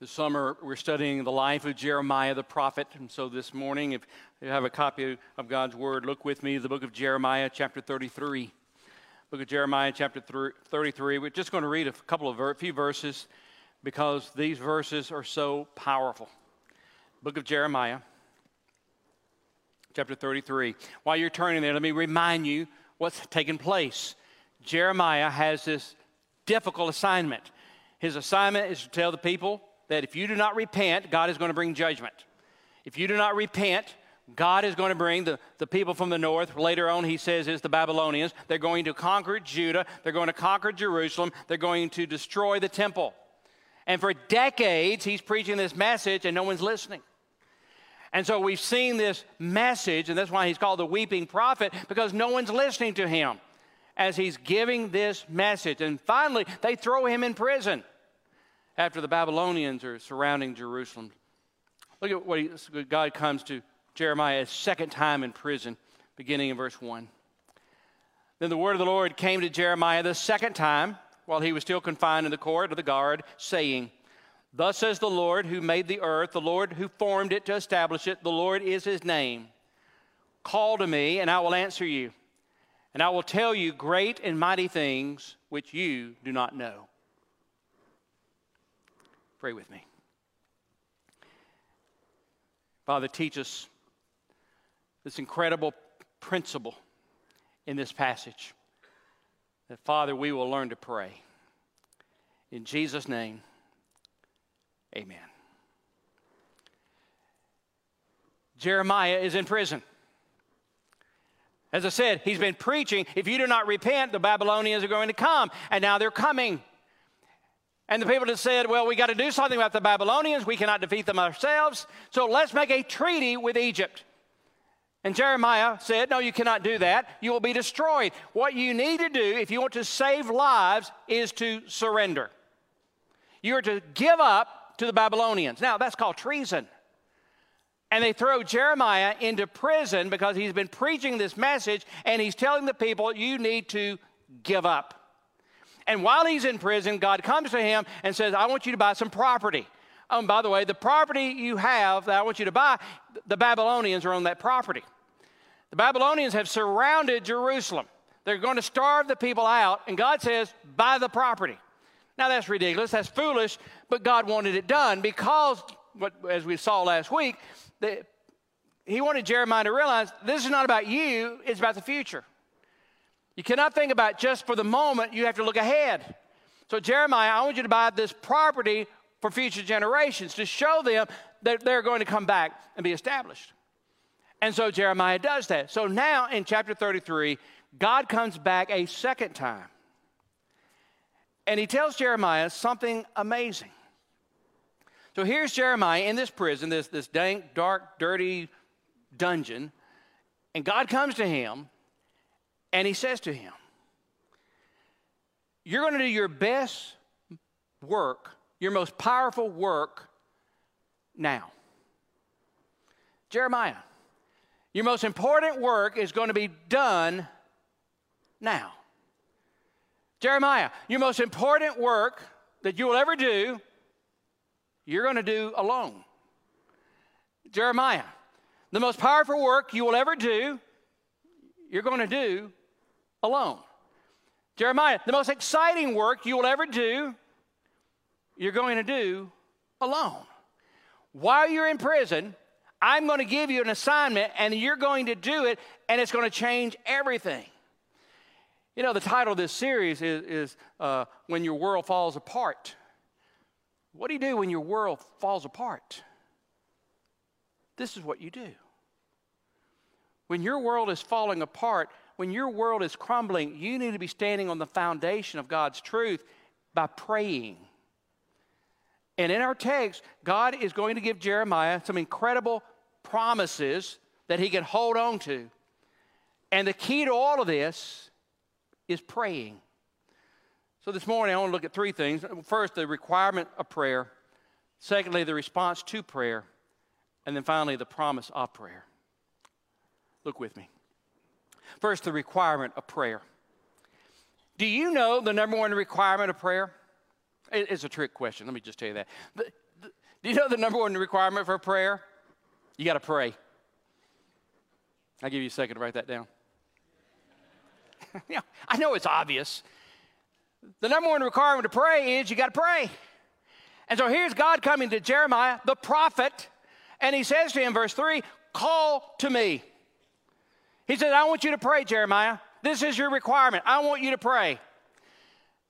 This summer, we're studying the life of Jeremiah the prophet. And so this morning, if you have a copy of God's Word, look with me the book of Jeremiah, chapter 33. Book of Jeremiah, chapter 33. We're just going to read a couple of a few verses because these verses are so powerful. Book of Jeremiah, chapter 33. While you're turning there, let me remind you what's taken place. Jeremiah has this difficult assignment. His assignment is to tell the people that if you do not repent, God is going to bring judgment. If you do not repent, God is going to bring the, the people from the north. Later on, he says, is the Babylonians. They're going to conquer Judah. They're going to conquer Jerusalem. They're going to destroy the temple. And for decades, he's preaching this message and no one's listening. And so we've seen this message, and that's why he's called the weeping prophet, because no one's listening to him as he's giving this message. And finally, they throw him in prison after the Babylonians are surrounding Jerusalem. Look at what he, God comes to Jeremiah a second time in prison, beginning in verse 1. Then the word of the Lord came to Jeremiah the second time while he was still confined in the court of the guard, saying, Thus says the Lord who made the earth, the Lord who formed it to establish it, the Lord is his name. Call to me, and I will answer you, and I will tell you great and mighty things which you do not know. Pray with me. Father, teach us this incredible principle in this passage that, Father, we will learn to pray. In Jesus' name, amen. Jeremiah is in prison. As I said, he's been preaching. If you do not repent, the Babylonians are going to come. And now they're coming. And the people had said, well, we got to do something about the Babylonians. We cannot defeat them ourselves. So let's make a treaty with Egypt. And Jeremiah said, No, you cannot do that. You will be destroyed. What you need to do if you want to save lives is to surrender. You are to give up to the Babylonians. Now, that's called treason. And they throw Jeremiah into prison because he's been preaching this message and he's telling the people, You need to give up. And while he's in prison, God comes to him and says, I want you to buy some property. Oh, by the way, the property you have that I want you to buy, the Babylonians are on that property. The Babylonians have surrounded Jerusalem. They're going to starve the people out, and God says, buy the property. Now, that's ridiculous. That's foolish, but God wanted it done because, as we saw last week, He wanted Jeremiah to realize this is not about you, it's about the future. You cannot think about just for the moment, you have to look ahead. So, Jeremiah, I want you to buy this property for future generations to show them that they're going to come back and be established. And so Jeremiah does that. So now in chapter 33, God comes back a second time. And he tells Jeremiah something amazing. So here's Jeremiah in this prison, this, this dank, dark, dirty dungeon. And God comes to him and he says to him, You're going to do your best work, your most powerful work now. Jeremiah, your most important work is going to be done now. Jeremiah, your most important work that you will ever do, you're going to do alone. Jeremiah, the most powerful work you will ever do, you're going to do alone. Jeremiah, the most exciting work you will ever do, you're going to do alone. While you're in prison, I'm going to give you an assignment and you're going to do it, and it's going to change everything. You know, the title of this series is, is uh, When Your World Falls Apart. What do you do when your world falls apart? This is what you do. When your world is falling apart, when your world is crumbling, you need to be standing on the foundation of God's truth by praying. And in our text, God is going to give Jeremiah some incredible promises that he can hold on to. And the key to all of this is praying. So this morning, I want to look at three things. First, the requirement of prayer. Secondly, the response to prayer. And then finally, the promise of prayer. Look with me. First, the requirement of prayer. Do you know the number one requirement of prayer? It's a trick question. Let me just tell you that. Do you know the number one requirement for prayer? You got to pray. I'll give you a second to write that down. yeah, I know it's obvious. The number one requirement to pray is you got to pray. And so here's God coming to Jeremiah, the prophet, and he says to him, verse 3 Call to me. He said, I want you to pray, Jeremiah. This is your requirement. I want you to pray.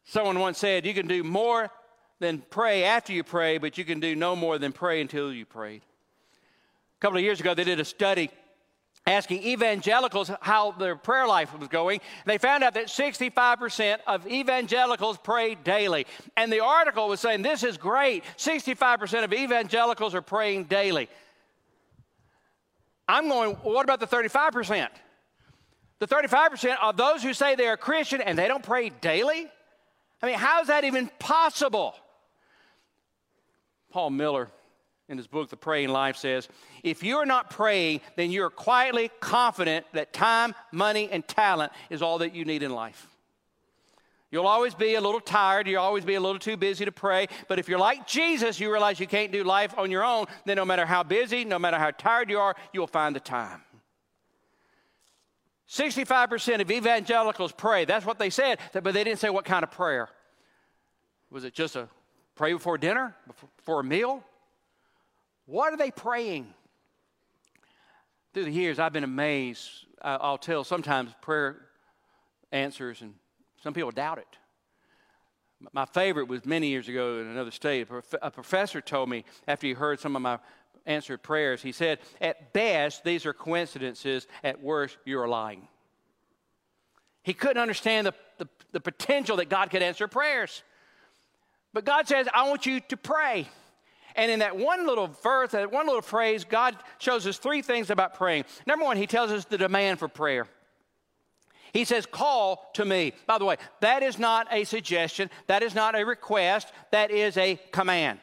Someone once said, You can do more than pray after you pray, but you can do no more than pray until you prayed. A couple of years ago, they did a study asking evangelicals how their prayer life was going. They found out that 65% of evangelicals pray daily. And the article was saying, This is great. 65% of evangelicals are praying daily. I'm going, what about the 35%? The 35% of those who say they are Christian and they don't pray daily? I mean, how is that even possible? Paul Miller, in his book, The Praying Life, says if you're not praying, then you're quietly confident that time, money, and talent is all that you need in life. You'll always be a little tired. You'll always be a little too busy to pray. But if you're like Jesus, you realize you can't do life on your own, then no matter how busy, no matter how tired you are, you'll find the time. 65% of evangelicals pray. That's what they said, but they didn't say what kind of prayer. Was it just a pray before dinner, before a meal? What are they praying? Through the years, I've been amazed. I'll tell sometimes prayer answers, and some people doubt it. My favorite was many years ago in another state. A professor told me after he heard some of my answered prayers. He said, At best, these are coincidences. At worst, you're lying. He couldn't understand the, the, the potential that God could answer prayers. But God says, I want you to pray. And in that one little verse, that one little phrase, God shows us three things about praying. Number one, He tells us the demand for prayer. He says, Call to me. By the way, that is not a suggestion, that is not a request, that is a command.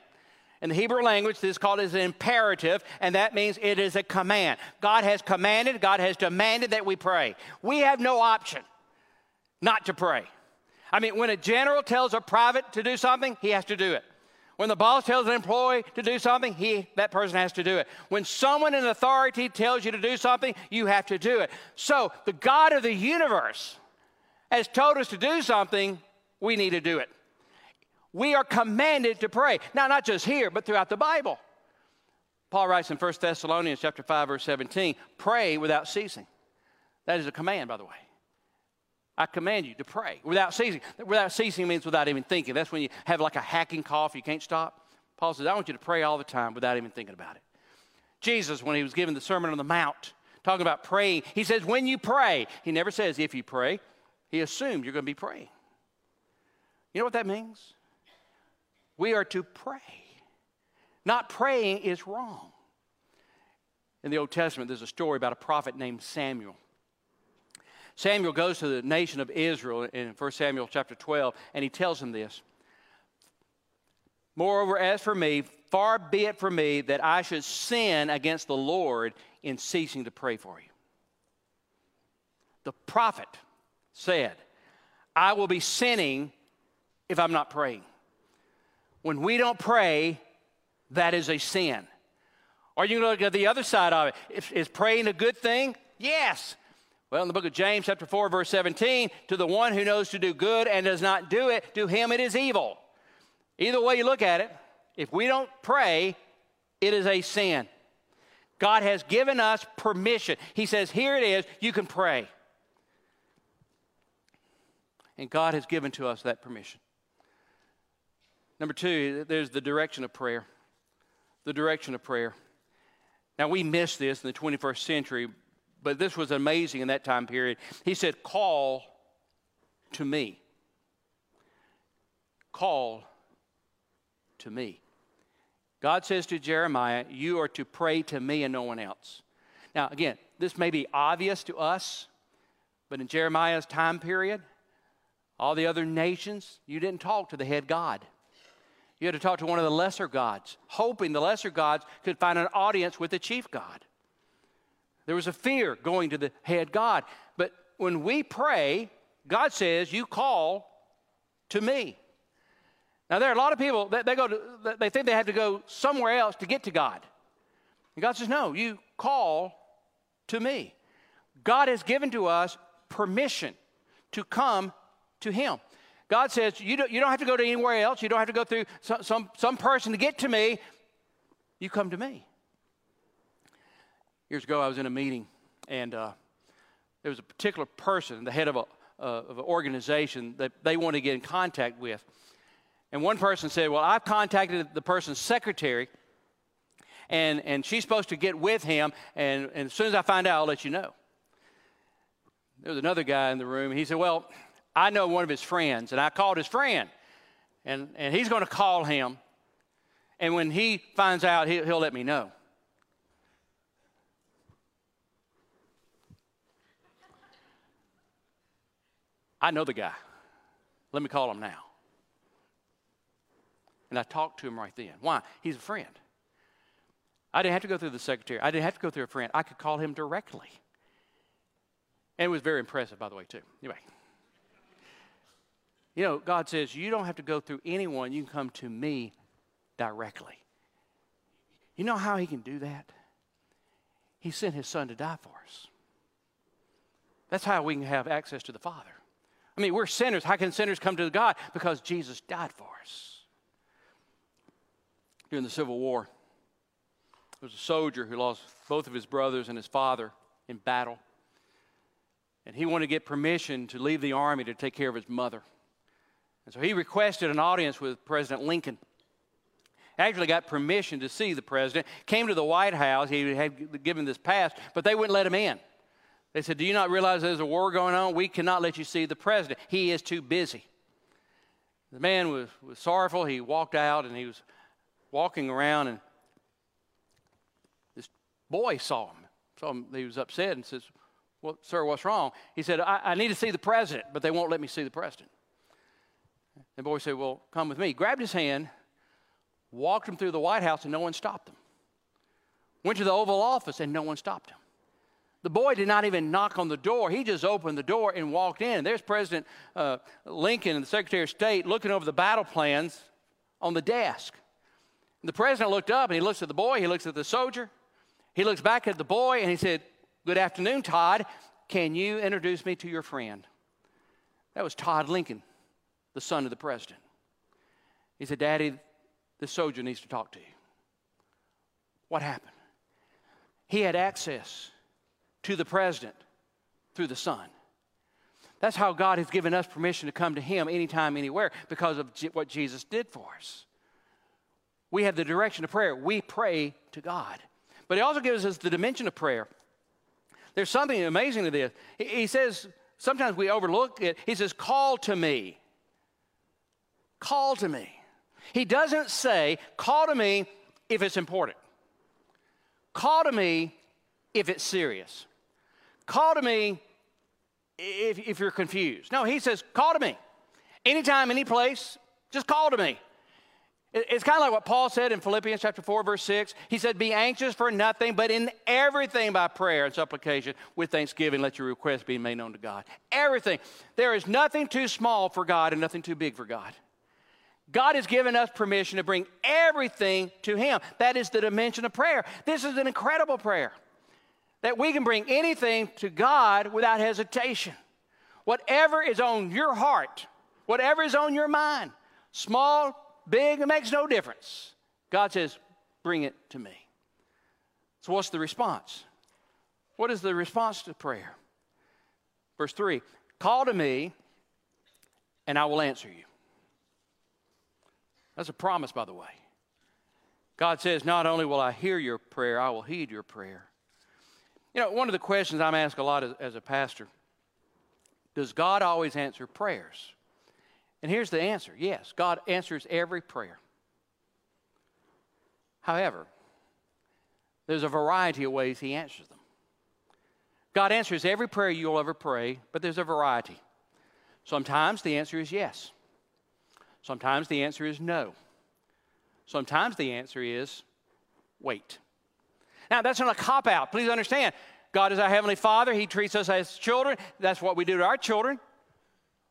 In the Hebrew language, this is called as an imperative, and that means it is a command. God has commanded, God has demanded that we pray. We have no option not to pray. I mean, when a general tells a private to do something, he has to do it. When the boss tells an employee to do something, he, that person has to do it. When someone in authority tells you to do something, you have to do it. So, the God of the universe has told us to do something, we need to do it. We are commanded to pray. Now, not just here, but throughout the Bible. Paul writes in 1 Thessalonians chapter 5, verse 17, pray without ceasing. That is a command, by the way. I command you to pray without ceasing. Without ceasing means without even thinking. That's when you have like a hacking cough, you can't stop. Paul says, I want you to pray all the time without even thinking about it. Jesus, when he was given the Sermon on the Mount, talking about praying, he says, when you pray, he never says if you pray. He assumed you're going to be praying. You know what that means? We are to pray. Not praying is wrong. In the Old Testament, there's a story about a prophet named Samuel. Samuel goes to the nation of Israel in 1 Samuel chapter 12, and he tells them this Moreover, as for me, far be it from me that I should sin against the Lord in ceasing to pray for you. The prophet said, I will be sinning if I'm not praying. When we don't pray, that is a sin. Or you can look at the other side of it. Is, is praying a good thing? Yes. Well, in the book of James, chapter 4, verse 17, to the one who knows to do good and does not do it, to him it is evil. Either way you look at it, if we don't pray, it is a sin. God has given us permission. He says, Here it is, you can pray. And God has given to us that permission. Number two, there's the direction of prayer. The direction of prayer. Now, we miss this in the 21st century, but this was amazing in that time period. He said, Call to me. Call to me. God says to Jeremiah, You are to pray to me and no one else. Now, again, this may be obvious to us, but in Jeremiah's time period, all the other nations, you didn't talk to the head God. You had to talk to one of the lesser gods, hoping the lesser gods could find an audience with the chief God. There was a fear going to the head God. But when we pray, God says, You call to me. Now, there are a lot of people that they go to, they think they have to go somewhere else to get to God. And God says, No, you call to me. God has given to us permission to come to Him. God says, you don't, you don't have to go to anywhere else. You don't have to go through some, some, some person to get to me. You come to me. Years ago, I was in a meeting, and uh, there was a particular person, the head of, a, uh, of an organization, that they wanted to get in contact with. And one person said, Well, I've contacted the person's secretary, and, and she's supposed to get with him, and, and as soon as I find out, I'll let you know. There was another guy in the room, and he said, Well, I know one of his friends, and I called his friend, and, and he's going to call him. And when he finds out, he'll, he'll let me know. I know the guy. Let me call him now. And I talked to him right then. Why? He's a friend. I didn't have to go through the secretary. I didn't have to go through a friend. I could call him directly. And it was very impressive, by the way, too. Anyway. You know, God says, you don't have to go through anyone. You can come to me directly. You know how he can do that? He sent his son to die for us. That's how we can have access to the Father. I mean, we're sinners. How can sinners come to God? Because Jesus died for us. During the Civil War, there was a soldier who lost both of his brothers and his father in battle. And he wanted to get permission to leave the army to take care of his mother. And so he requested an audience with President Lincoln. Actually, got permission to see the president. Came to the White House. He had given this pass, but they wouldn't let him in. They said, Do you not realize there's a war going on? We cannot let you see the president. He is too busy. The man was, was sorrowful. He walked out and he was walking around, and this boy saw him. Saw him. He was upset and says, Well, sir, what's wrong? He said, I, I need to see the president, but they won't let me see the president. The boy said, Well, come with me. Grabbed his hand, walked him through the White House, and no one stopped him. Went to the Oval Office, and no one stopped him. The boy did not even knock on the door. He just opened the door and walked in. There's President uh, Lincoln and the Secretary of State looking over the battle plans on the desk. And the president looked up and he looks at the boy, he looks at the soldier, he looks back at the boy, and he said, Good afternoon, Todd. Can you introduce me to your friend? That was Todd Lincoln the son of the president. He said, Daddy, the soldier needs to talk to you. What happened? He had access to the president through the son. That's how God has given us permission to come to Him anytime, anywhere, because of what Jesus did for us. We have the direction of prayer. We pray to God. But He also gives us the dimension of prayer. There's something amazing to this. He says, sometimes we overlook it. He says, Call to me. Call to me. He doesn't say, call to me if it's important. Call to me if it's serious. Call to me if, if you're confused. No, he says, call to me. Anytime, any place, just call to me. It's kind of like what Paul said in Philippians chapter 4, verse 6. He said, Be anxious for nothing, but in everything by prayer and supplication with thanksgiving, let your requests be made known to God. Everything. There is nothing too small for God and nothing too big for God. God has given us permission to bring everything to Him. That is the dimension of prayer. This is an incredible prayer that we can bring anything to God without hesitation. Whatever is on your heart, whatever is on your mind, small, big, it makes no difference. God says, Bring it to me. So, what's the response? What is the response to prayer? Verse 3 Call to me, and I will answer you. That's a promise, by the way. God says, Not only will I hear your prayer, I will heed your prayer. You know, one of the questions I'm asked a lot as, as a pastor does God always answer prayers? And here's the answer yes, God answers every prayer. However, there's a variety of ways He answers them. God answers every prayer you'll ever pray, but there's a variety. Sometimes the answer is yes. Sometimes the answer is no. Sometimes the answer is wait. Now, that's not a cop out. Please understand. God is our Heavenly Father. He treats us as children. That's what we do to our children.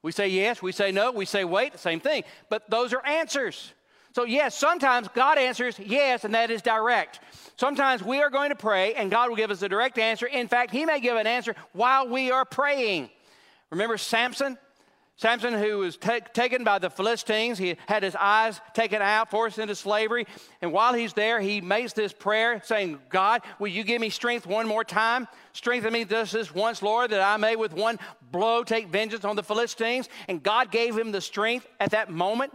We say yes, we say no, we say wait, same thing. But those are answers. So, yes, sometimes God answers yes, and that is direct. Sometimes we are going to pray, and God will give us a direct answer. In fact, He may give an answer while we are praying. Remember Samson? Samson, who was t- taken by the Philistines, he had his eyes taken out, forced into slavery. And while he's there, he makes this prayer saying, God, will you give me strength one more time? Strengthen me just this once, Lord, that I may with one blow take vengeance on the Philistines. And God gave him the strength at that moment.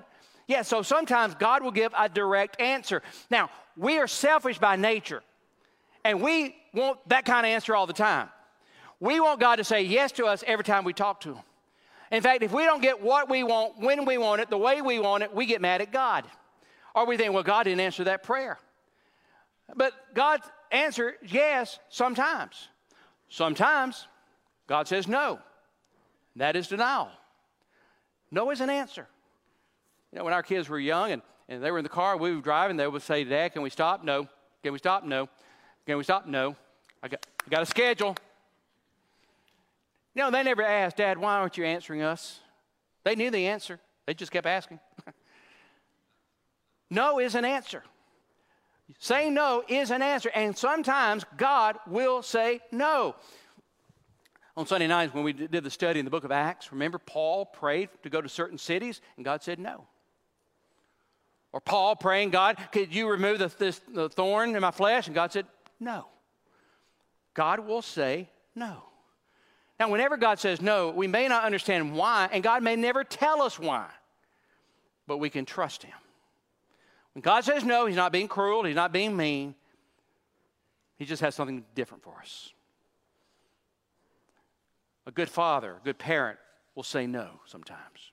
Yeah, so sometimes God will give a direct answer. Now, we are selfish by nature, and we want that kind of answer all the time. We want God to say yes to us every time we talk to Him. In fact, if we don't get what we want, when we want it, the way we want it, we get mad at God. Or we think, well, God didn't answer that prayer. But God's answer, yes, sometimes. Sometimes God says no. That is denial. No is an answer. You know, when our kids were young and, and they were in the car, we were driving, they would say, Dad, can we stop? No. Can we stop? No. Can we stop? No. I got, I got a schedule. You know, they never asked, Dad, why aren't you answering us? They knew the answer, they just kept asking. no is an answer. Saying no is an answer, and sometimes God will say no. On Sunday nights, when we did the study in the book of Acts, remember Paul prayed to go to certain cities, and God said no. Or Paul praying, God, could you remove the, this, the thorn in my flesh? And God said, no. God will say no. Now, whenever God says no, we may not understand why, and God may never tell us why, but we can trust Him. When God says no, He's not being cruel, He's not being mean, He just has something different for us. A good father, a good parent will say no sometimes.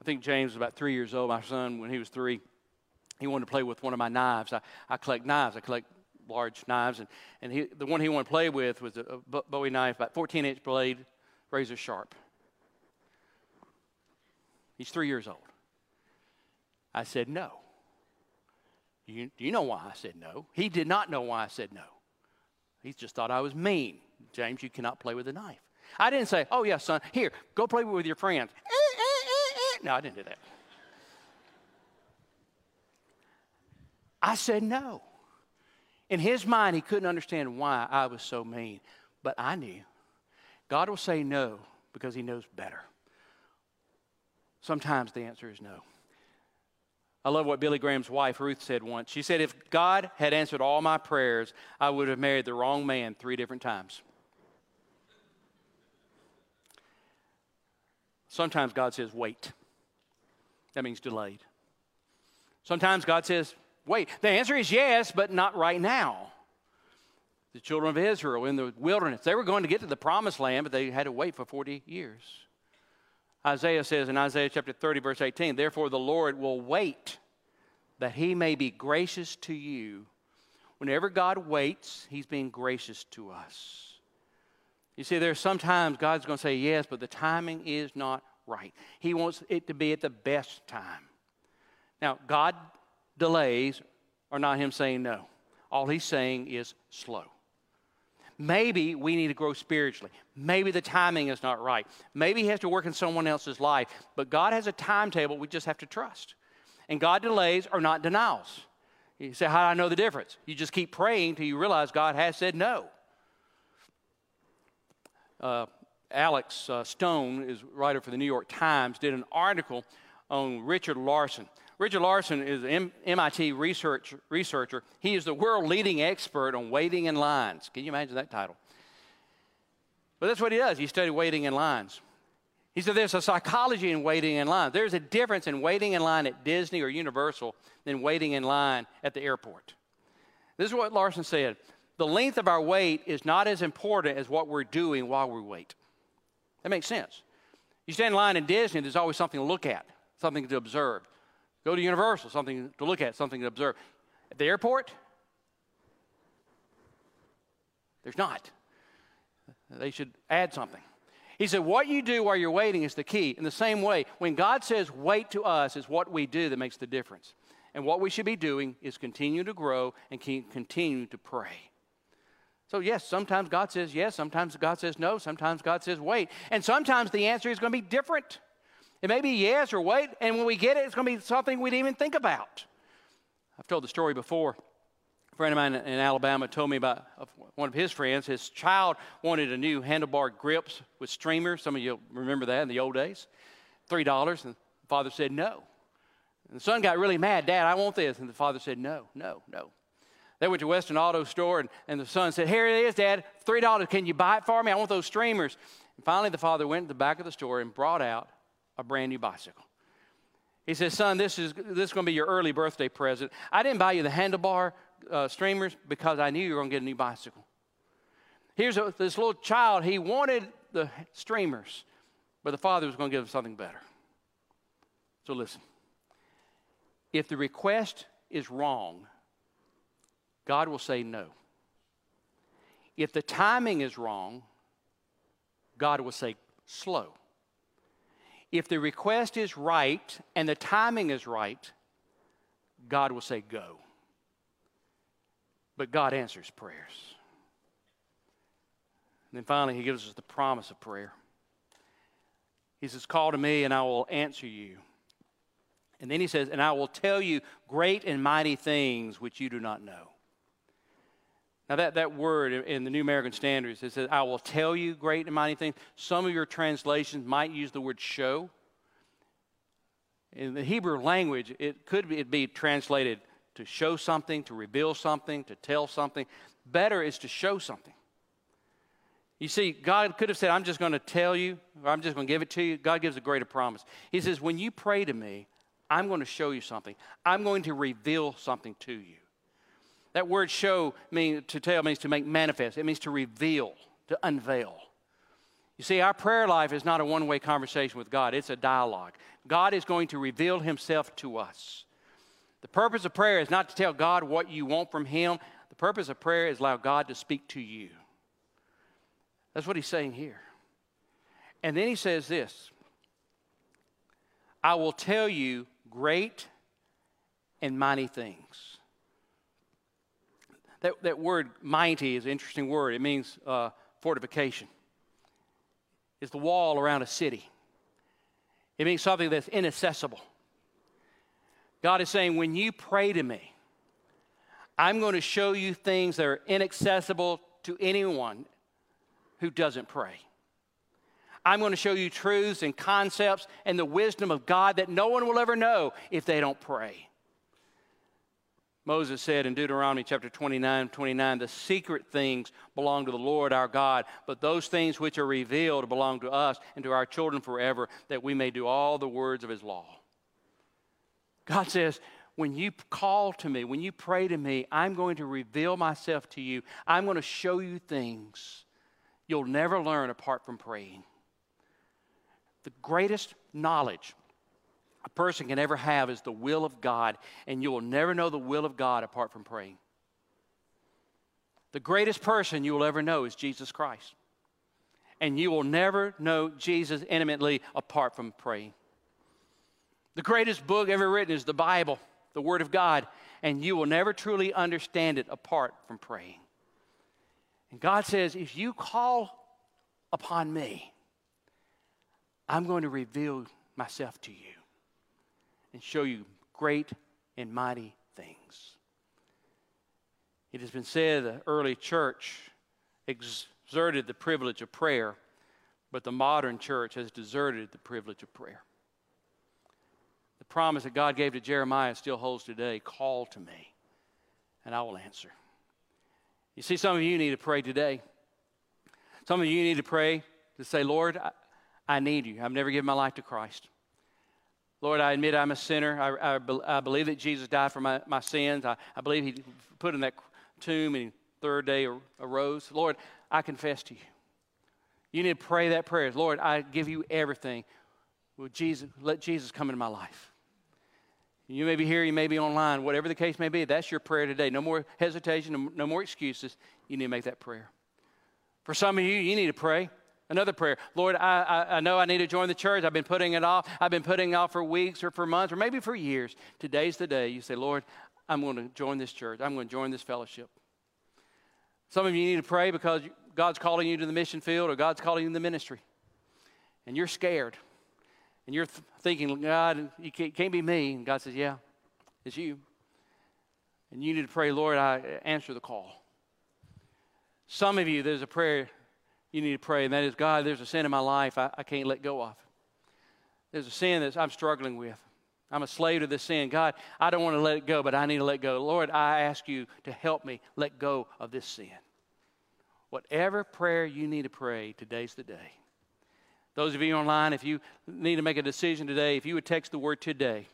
I think James was about three years old. My son, when he was three, he wanted to play with one of my knives. I, I collect knives. I collect large knives, and, and he, the one he wanted to play with was a, a Bowie knife, about 14 inch blade, razor sharp. He's three years old. I said no. You, do you know why I said no? He did not know why I said no. He just thought I was mean. James, you cannot play with a knife. I didn't say, oh, yeah, son, here, go play with your friends. Eh, eh, eh, no, I didn't do that. I said no. In his mind, he couldn't understand why I was so mean, but I knew. God will say no because he knows better. Sometimes the answer is no. I love what Billy Graham's wife, Ruth, said once. She said, If God had answered all my prayers, I would have married the wrong man three different times. Sometimes God says, Wait. That means delayed. Sometimes God says, wait? The answer is yes, but not right now. The children of Israel in the wilderness, they were going to get to the promised land, but they had to wait for 40 years. Isaiah says in Isaiah chapter 30, verse 18, Therefore the Lord will wait that he may be gracious to you. Whenever God waits, he's being gracious to us. You see, there there's sometimes God's going to say yes, but the timing is not right. He wants it to be at the best time. Now, God delays are not him saying no. All he's saying is slow. Maybe we need to grow spiritually. Maybe the timing is not right. Maybe he has to work in someone else's life. But God has a timetable we just have to trust. And God delays are not denials. You say, How do I know the difference? You just keep praying until you realize God has said no. Uh, Alex uh, Stone is writer for the New York Times, did an article on Richard Larson. Richard Larson is an MIT research, researcher. He is the world leading expert on waiting in lines. Can you imagine that title? But that's what he does. He studied waiting in lines. He said there's a psychology in waiting in line. There's a difference in waiting in line at Disney or Universal than waiting in line at the airport. This is what Larson said. The length of our wait is not as important as what we're doing while we wait. That makes sense. You stand in line in Disney, there's always something to look at, something to observe. Go to Universal, something to look at, something to observe. At the airport, there's not. They should add something. He said, What you do while you're waiting is the key. In the same way, when God says wait to us, is what we do that makes the difference. And what we should be doing is continue to grow and continue to pray. So, yes, sometimes God says yes, sometimes God says no, sometimes God says wait. And sometimes the answer is going to be different. It may be yes or wait, and when we get it, it's going to be something we didn't even think about. I've told the story before. A friend of mine in Alabama told me about one of his friends. His child wanted a new handlebar grips with streamers. Some of you remember that in the old days. $3, and the father said no. And the son got really mad. Dad, I want this. And the father said, No, no, no. They went to Western Auto Store, and, and the son said, Here it is, Dad, $3. Can you buy it for me? I want those streamers. And finally, the father went to the back of the store and brought out a brand new bicycle. He says, Son, this is, this is going to be your early birthday present. I didn't buy you the handlebar uh, streamers because I knew you were going to get a new bicycle. Here's a, this little child, he wanted the streamers, but the father was going to give him something better. So listen if the request is wrong, God will say no. If the timing is wrong, God will say slow. If the request is right and the timing is right, God will say go. But God answers prayers. And then finally, He gives us the promise of prayer. He says, Call to me and I will answer you. And then He says, And I will tell you great and mighty things which you do not know. Now, that, that word in the New American Standards, it says, I will tell you great and mighty things. Some of your translations might use the word show. In the Hebrew language, it could be, be translated to show something, to reveal something, to tell something. Better is to show something. You see, God could have said, I'm just going to tell you, or I'm just going to give it to you. God gives a greater promise. He says, When you pray to me, I'm going to show you something. I'm going to reveal something to you. That word show means to tell means to make manifest. It means to reveal, to unveil. You see, our prayer life is not a one way conversation with God, it's a dialogue. God is going to reveal Himself to us. The purpose of prayer is not to tell God what you want from Him, the purpose of prayer is allow God to speak to you. That's what He's saying here. And then He says this I will tell you great and mighty things. That, that word mighty is an interesting word. It means uh, fortification. It's the wall around a city. It means something that's inaccessible. God is saying, when you pray to me, I'm going to show you things that are inaccessible to anyone who doesn't pray. I'm going to show you truths and concepts and the wisdom of God that no one will ever know if they don't pray. Moses said in Deuteronomy chapter 29, 29, the secret things belong to the Lord our God, but those things which are revealed belong to us and to our children forever, that we may do all the words of his law. God says, when you call to me, when you pray to me, I'm going to reveal myself to you. I'm going to show you things you'll never learn apart from praying. The greatest knowledge a person can ever have is the will of God, and you will never know the will of God apart from praying. The greatest person you will ever know is Jesus Christ. And you will never know Jesus intimately apart from praying. The greatest book ever written is the Bible, the Word of God, and you will never truly understand it apart from praying. And God says, if you call upon me, I'm going to reveal myself to you and show you great and mighty things. It has been said the early church exerted the privilege of prayer, but the modern church has deserted the privilege of prayer. The promise that God gave to Jeremiah still holds today call to me, and I will answer. You see, some of you need to pray today. Some of you need to pray to say, Lord, I, I need you. I've never given my life to Christ. Lord, I admit I'm a sinner. I, I, I believe that Jesus died for my, my sins. I, I believe He put in that tomb and third day arose. Lord, I confess to you. You need to pray that prayer. Lord, I give you everything. Will Jesus, let Jesus come into my life. You may be here, you may be online, whatever the case may be. That's your prayer today. No more hesitation, no more excuses. You need to make that prayer. For some of you, you need to pray. Another prayer, Lord, I, I, I, know I need to join the church. I've been putting it off. I've been putting it off for weeks or for months or maybe for years. Today's the day you say, Lord, I'm going to join this church. I'm going to join this fellowship. Some of you need to pray because God's calling you to the mission field or God's calling you to the ministry. And you're scared. And you're th- thinking, God, you can't, can't be me. And God says, Yeah, it's you. And you need to pray, Lord, I answer the call. Some of you, there's a prayer you need to pray, and that is, God, there's a sin in my life I, I can't let go of. There's a sin that I'm struggling with. I'm a slave to this sin. God, I don't want to let it go, but I need to let go. Lord, I ask you to help me let go of this sin. Whatever prayer you need to pray, today's the day. Those of you online, if you need to make a decision today, if you would text the word today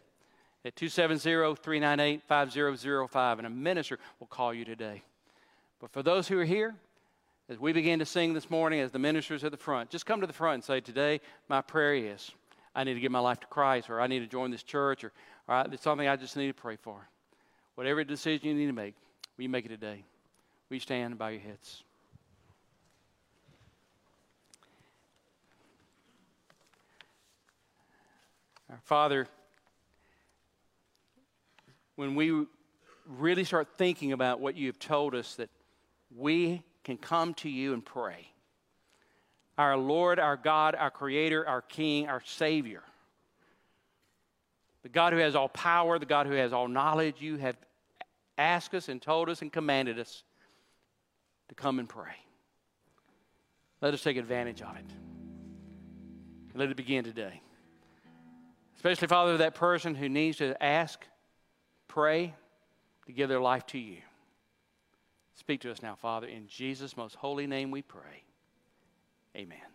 at 270 398 5005, and a minister will call you today. But for those who are here, as we begin to sing this morning, as the ministers at the front, just come to the front and say, Today, my prayer is I need to give my life to Christ, or I need to join this church, or, or it's something I just need to pray for. Whatever decision you need to make, we make it today? We stand and bow your heads? Our Father, when we really start thinking about what you have told us, that we can come to you and pray. Our Lord, our God, our Creator, our King, our Savior. The God who has all power, the God who has all knowledge, you have asked us and told us and commanded us to come and pray. Let us take advantage of it. Let it begin today. Especially, Father, that person who needs to ask, pray, to give their life to you. Speak to us now, Father. In Jesus' most holy name we pray. Amen.